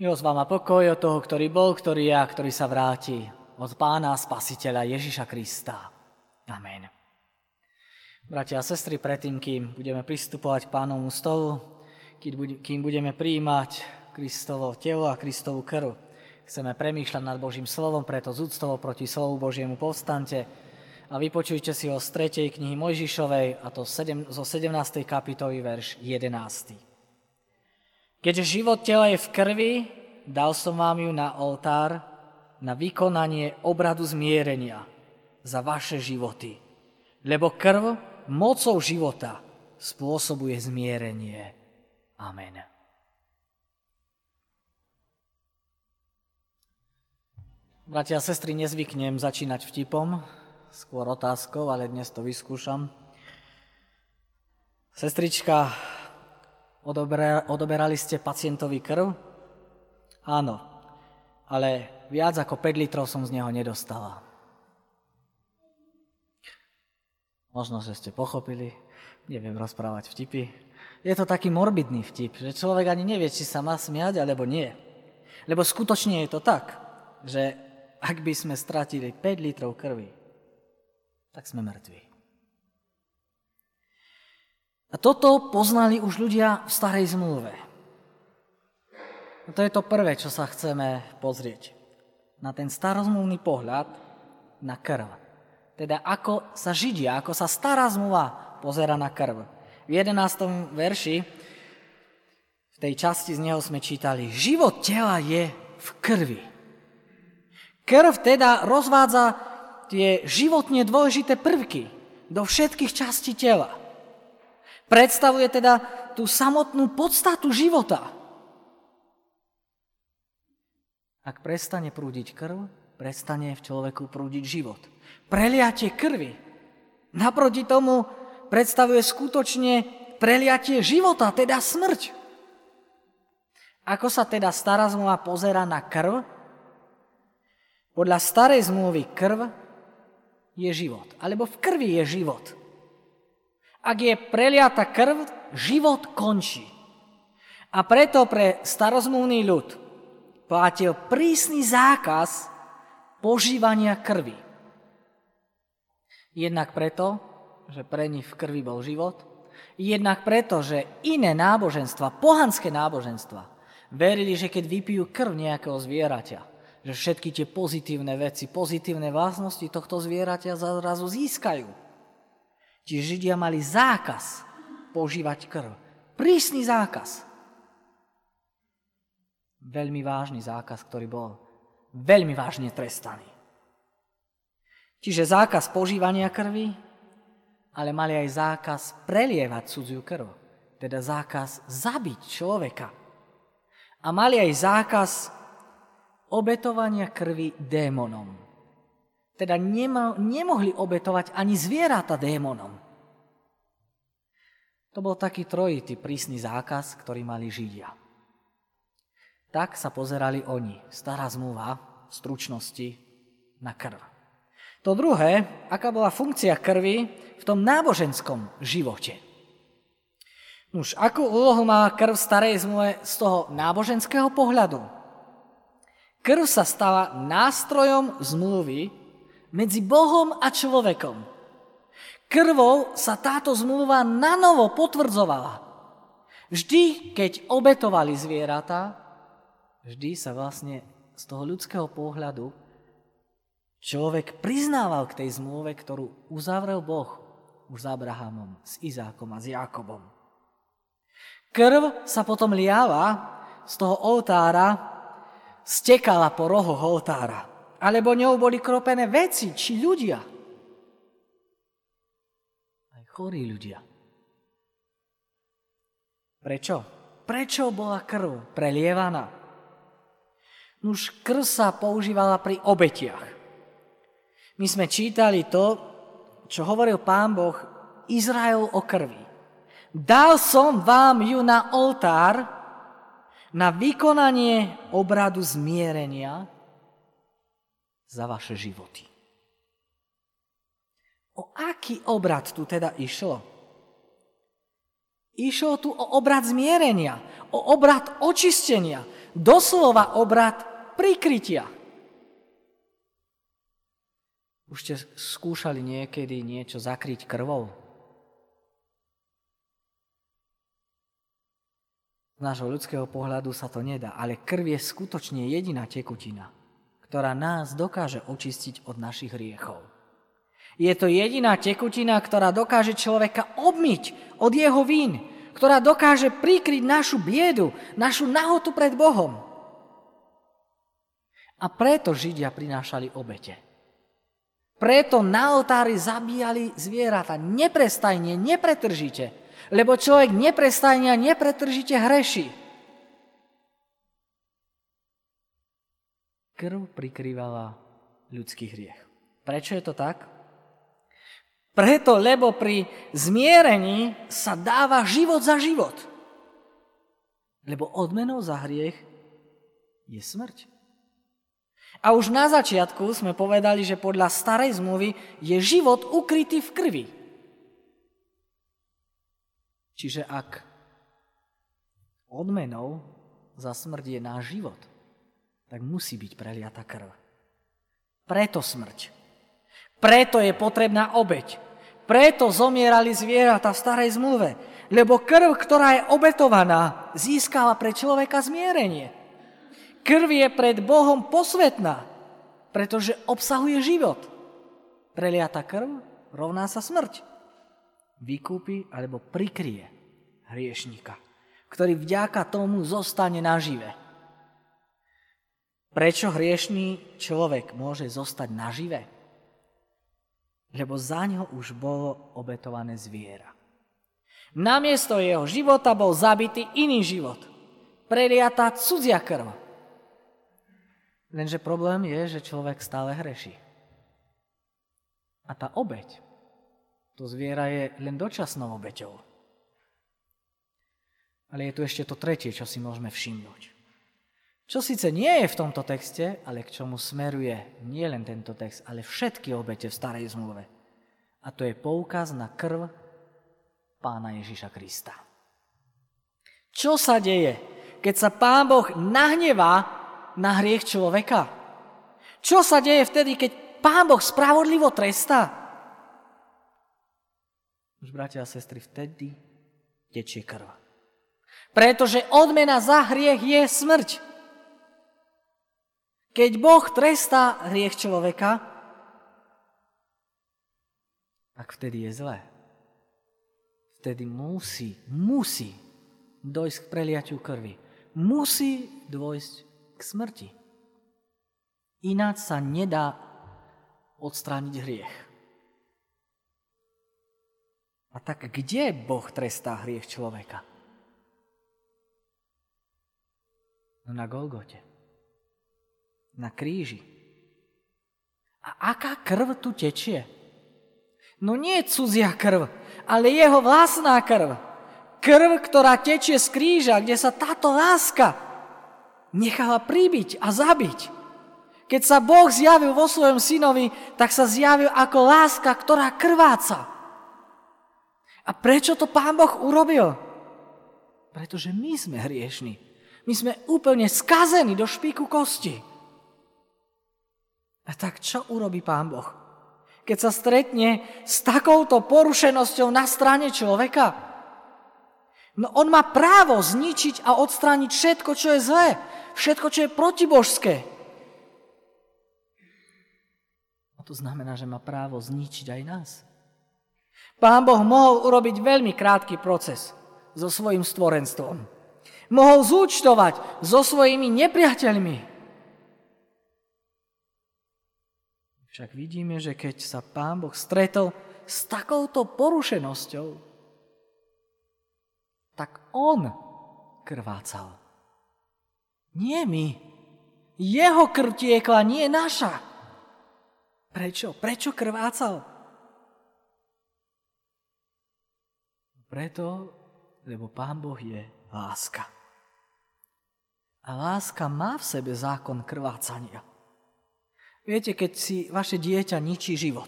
Jo s váma pokoj od toho, ktorý bol, ktorý je a ktorý sa vráti. Od pána spasiteľa Ježiša Krista. Amen. Bratia a sestry, predtým, kým budeme pristupovať k pánovmu stolu, kým budeme príjmať Kristovo telo a Kristovu krv, chceme premýšľať nad Božím slovom, preto z proti slovu Božiemu povstante a vypočujte si ho z 3. knihy Mojžišovej, a to zo 17. kapitoly, verš 11. Keďže život tela je v krvi, dal som vám ju na oltár na vykonanie obradu zmierenia za vaše životy. Lebo krv mocou života spôsobuje zmierenie. Amen. Bratia a sestry, nezvyknem začínať vtipom, skôr otázkou, ale dnes to vyskúšam. Sestrička odoberali ste pacientovi krv? Áno, ale viac ako 5 litrov som z neho nedostala. Možno, že ste pochopili, neviem rozprávať vtipy. Je to taký morbidný vtip, že človek ani nevie, či sa má smiať, alebo nie. Lebo skutočne je to tak, že ak by sme stratili 5 litrov krvi, tak sme mŕtvi. A toto poznali už ľudia v starej zmluve. A to je to prvé, čo sa chceme pozrieť. Na ten starozmluvný pohľad na krv. Teda ako sa Židia, ako sa stará zmluva pozera na krv. V 11. verši, v tej časti z neho sme čítali, život tela je v krvi. Krv teda rozvádza tie životne dôležité prvky do všetkých častí tela. Predstavuje teda tú samotnú podstatu života. Ak prestane prúdiť krv, prestane v človeku prúdiť život. Preliatie krvi naproti tomu predstavuje skutočne preliatie života, teda smrť. Ako sa teda stará zmluva pozera na krv? Podľa starej zmluvy krv je život, alebo v krvi je život. Ak je preliata krv, život končí. A preto pre starozmluvný ľud platil prísny zákaz požívania krvi. Jednak preto, že pre nich v krvi bol život, jednak preto, že iné náboženstva, pohanské náboženstva, verili, že keď vypijú krv nejakého zvieraťa, že všetky tie pozitívne veci, pozitívne vlastnosti tohto zvieraťa zrazu získajú. Čiže Židia mali zákaz používať krv. Prísny zákaz. Veľmi vážny zákaz, ktorý bol veľmi vážne trestaný. Čiže zákaz požívania krvi, ale mali aj zákaz prelievať cudziu krv. Teda zákaz zabiť človeka. A mali aj zákaz obetovania krvi démonom. Teda nemo, nemohli obetovať ani zvieratá démonom. To bol taký trojitý prísny zákaz, ktorý mali Židia. Tak sa pozerali oni, stará zmluva, v stručnosti, na krv. To druhé, aká bola funkcia krvi v tom náboženskom živote. Už akú úlohu má krv v starej zmluve z toho náboženského pohľadu? Krv sa stala nástrojom zmluvy, medzi Bohom a človekom. Krvou sa táto zmluva nanovo potvrdzovala. Vždy, keď obetovali zvieratá, vždy sa vlastne z toho ľudského pohľadu človek priznával k tej zmluve, ktorú uzavrel Boh už s Abrahamom, s Izákom a s Jakobom. Krv sa potom liala z toho oltára, stekala po rohoch oltára alebo ňou boli kropené veci či ľudia. Aj chorí ľudia. Prečo? Prečo bola krv prelievaná? Nuž krv sa používala pri obetiach. My sme čítali to, čo hovoril pán Boh Izrael o krvi. Dal som vám ju na oltár na vykonanie obradu zmierenia, za vaše životy. O aký obrad tu teda išlo? Išlo tu o obrad zmierenia, o obrad očistenia. doslova obrad prikrytia. Už ste skúšali niekedy niečo zakryť krvou? Z nášho ľudského pohľadu sa to nedá, ale krv je skutočne jediná tekutina, ktorá nás dokáže očistiť od našich hriechov. Je to jediná tekutina, ktorá dokáže človeka obmyť od jeho vín, ktorá dokáže prikryť našu biedu, našu nahotu pred Bohom. A preto Židia prinášali obete. Preto na oltári zabíjali zvieratá. Neprestajne, nepretržite. Lebo človek neprestajne a nepretržite hreší. Krv prikrývala ľudský hriech. Prečo je to tak? Preto, lebo pri zmierení sa dáva život za život. Lebo odmenou za hriech je smrť. A už na začiatku sme povedali, že podľa starej zmluvy je život ukrytý v krvi. Čiže ak odmenou za smrť je náš život, tak musí byť preliata krv. Preto smrť. Preto je potrebná obeď. Preto zomierali zvieratá v starej zmluve. Lebo krv, ktorá je obetovaná, získala pre človeka zmierenie. Krv je pred Bohom posvetná, pretože obsahuje život. Preliata krv rovná sa smrť. Vykúpi alebo prikrie hriešníka, ktorý vďaka tomu zostane nažive. Prečo hriešný človek môže zostať nažive? Lebo za ňo už bolo obetované zviera. Namiesto jeho života bol zabitý iný život. Preliata cudzia krv Lenže problém je, že človek stále hreší. A tá obeď, to zviera je len dočasnou obeťou. Ale je tu ešte to tretie, čo si môžeme všimnúť. Čo síce nie je v tomto texte, ale k čomu smeruje nie len tento text, ale všetky obete v starej zmluve. A to je poukaz na krv pána Ježiša Krista. Čo sa deje, keď sa pán Boh nahnevá na hriech človeka? Čo sa deje vtedy, keď Pán Boh spravodlivo trestá? Už bratia a sestry, vtedy tečie krv. Pretože odmena za hriech je smrť. Keď Boh trestá hriech človeka, tak vtedy je zlé. Vtedy musí, musí dojsť k preliaťu krvi. Musí dôjsť k smrti. Ináč sa nedá odstrániť hriech. A tak kde Boh trestá hriech človeka? No na Golgote. Na kríži. A aká krv tu tečie? No nie cudzia krv, ale jeho vlastná krv. Krv, ktorá tečie z kríža, kde sa táto láska nechala príbiť a zabiť. Keď sa Boh zjavil vo svojom synovi, tak sa zjavil ako láska, ktorá krváca. A prečo to Pán Boh urobil? Pretože my sme hriešni. My sme úplne skazení do špíku kosti. A tak čo urobí Pán Boh? Keď sa stretne s takouto porušenosťou na strane človeka? No on má právo zničiť a odstrániť všetko, čo je zlé. Všetko, čo je protibožské. A to znamená, že má právo zničiť aj nás. Pán Boh mohol urobiť veľmi krátky proces so svojim stvorenstvom. Mohol zúčtovať so svojimi nepriateľmi. Však vidíme, že keď sa Pán Boh stretol s takouto porušenosťou, tak on krvácal. Nie my. Jeho krv tiekla, nie naša. Prečo? Prečo krvácal? Preto, lebo Pán Boh je láska. A láska má v sebe zákon krvácania. Viete, keď si vaše dieťa ničí život,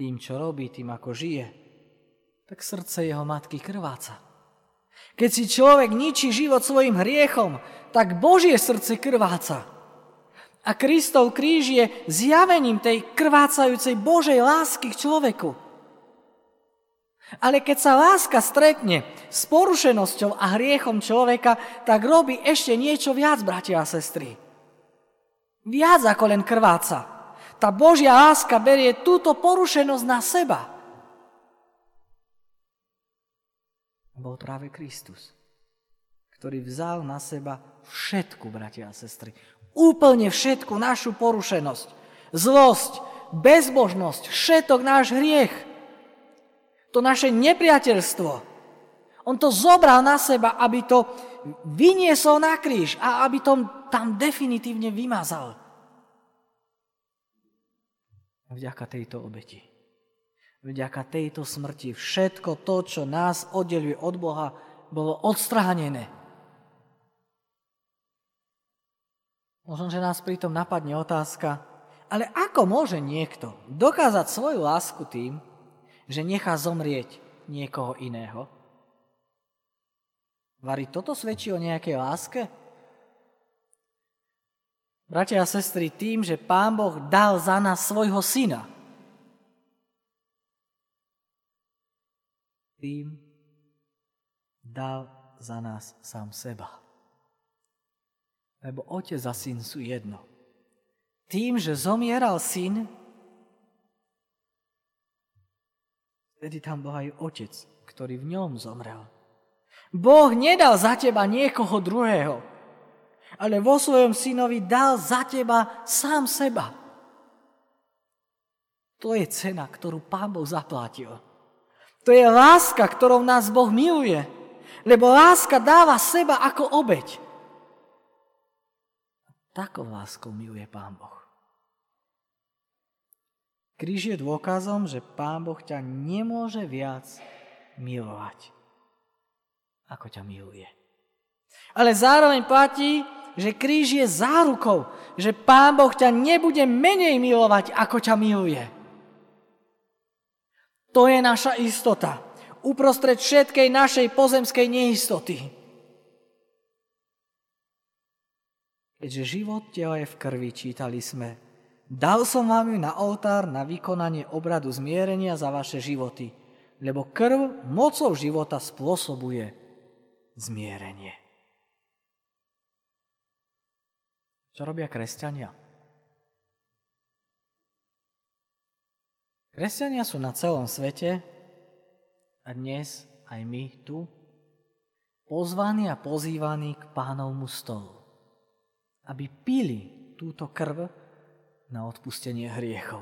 tým, čo robí, tým, ako žije, tak srdce jeho matky krváca. Keď si človek ničí život svojim hriechom, tak Božie srdce krváca. A Kristov kríž je zjavením tej krvácajúcej Božej lásky k človeku. Ale keď sa láska stretne s porušenosťou a hriechom človeka, tak robí ešte niečo viac, bratia a sestry. Viac ako len krváca. Tá Božia láska berie túto porušenosť na seba. Bol práve Kristus, ktorý vzal na seba všetku, bratia a sestry. Úplne všetku našu porušenosť, zlosť, bezbožnosť, všetok náš hriech – to naše nepriateľstvo. On to zobral na seba, aby to vyniesol na kríž a aby to tam definitívne vymazal. Vďaka tejto obeti. Vďaka tejto smrti všetko to, čo nás oddeluje od Boha, bolo odstránené. Možno, že nás pritom napadne otázka, ale ako môže niekto dokázať svoju lásku tým, že nechá zomrieť niekoho iného? Vary, toto svedčí o nejakej láske? Bratia a sestry, tým, že Pán Boh dal za nás svojho syna, tým dal za nás sám seba. Lebo otec a syn sú jedno. Tým, že zomieral syn, Vtedy tam bol aj otec, ktorý v ňom zomrel. Boh nedal za teba niekoho druhého, ale vo svojom synovi dal za teba sám seba. To je cena, ktorú Pán Boh zaplatil. To je láska, ktorou nás Boh miluje, lebo láska dáva seba ako obeď. Takou láskou miluje Pán Boh. Kríž je dôkazom, že Pán Boh ťa nemôže viac milovať, ako ťa miluje. Ale zároveň platí, že kríž je zárukou, že Pán Boh ťa nebude menej milovať, ako ťa miluje. To je naša istota. Uprostred všetkej našej pozemskej neistoty. Keďže život tela je v krvi, čítali sme, Dal som vám ju na oltár na vykonanie obradu zmierenia za vaše životy, lebo krv mocou života spôsobuje zmierenie. Čo robia kresťania? Kresťania sú na celom svete a dnes aj my tu pozvaní a pozývaní k pánovmu stolu, aby pili túto krv, na odpustenie hriechov.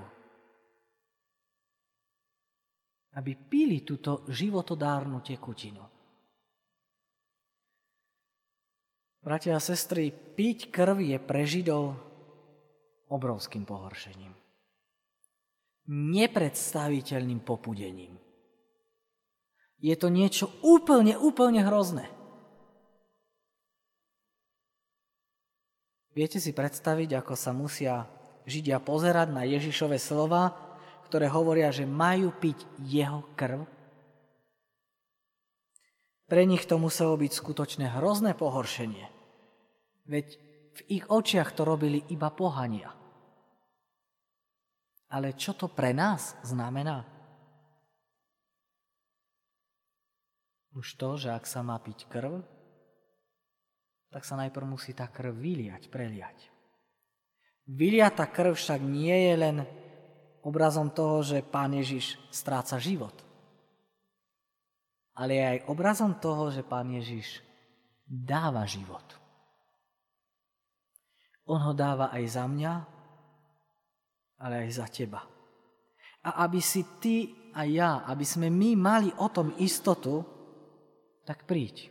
Aby pili túto životodárnu tekutinu. Bratia a sestry, piť krv je pre Židov obrovským pohoršením. Nepredstaviteľným popudením. Je to niečo úplne, úplne hrozné. Viete si predstaviť, ako sa musia Židia pozerať na Ježišove slova, ktoré hovoria, že majú piť jeho krv? Pre nich to muselo byť skutočne hrozné pohoršenie. Veď v ich očiach to robili iba pohania. Ale čo to pre nás znamená? Už to, že ak sa má piť krv, tak sa najprv musí tá krv vyliať, preliať. Vyliata krv však nie je len obrazom toho, že Pán Ježiš stráca život. Ale je aj obrazom toho, že Pán Ježiš dáva život. On ho dáva aj za mňa, ale aj za teba. A aby si ty a ja, aby sme my mali o tom istotu, tak príď.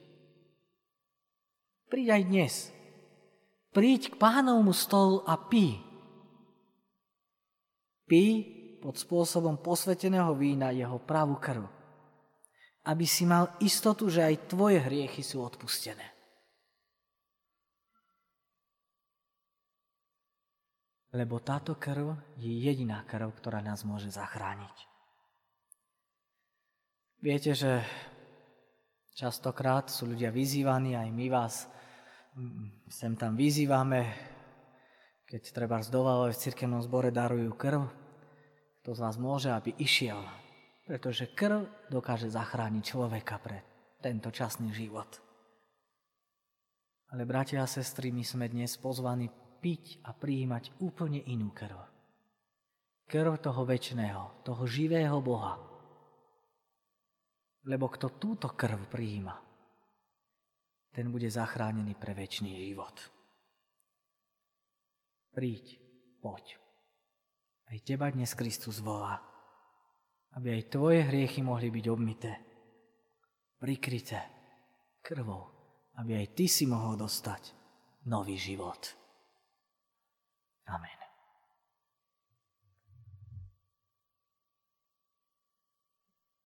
Príď aj dnes. Príď k pánovmu stolu a pí. Pí pod spôsobom posveteného vína jeho pravú krv. Aby si mal istotu, že aj tvoje hriechy sú odpustené. Lebo táto krv je jediná krv, ktorá nás môže zachrániť. Viete, že Častokrát sú ľudia vyzývaní, aj my vás sem tam vyzývame, keď treba zdovalo v cirkevnom zbore darujú krv, kto z vás môže, aby išiel, pretože krv dokáže zachrániť človeka pre tento časný život. Ale bratia a sestry, my sme dnes pozvaní piť a prijímať úplne inú krv. Krv toho väčšného, toho živého Boha, lebo kto túto krv prijíma, ten bude zachránený pre väčší život. Príď, poď. Aj teba dnes Kristus volá, aby aj tvoje hriechy mohli byť obmité, prikryté krvou, aby aj ty si mohol dostať nový život. Amen.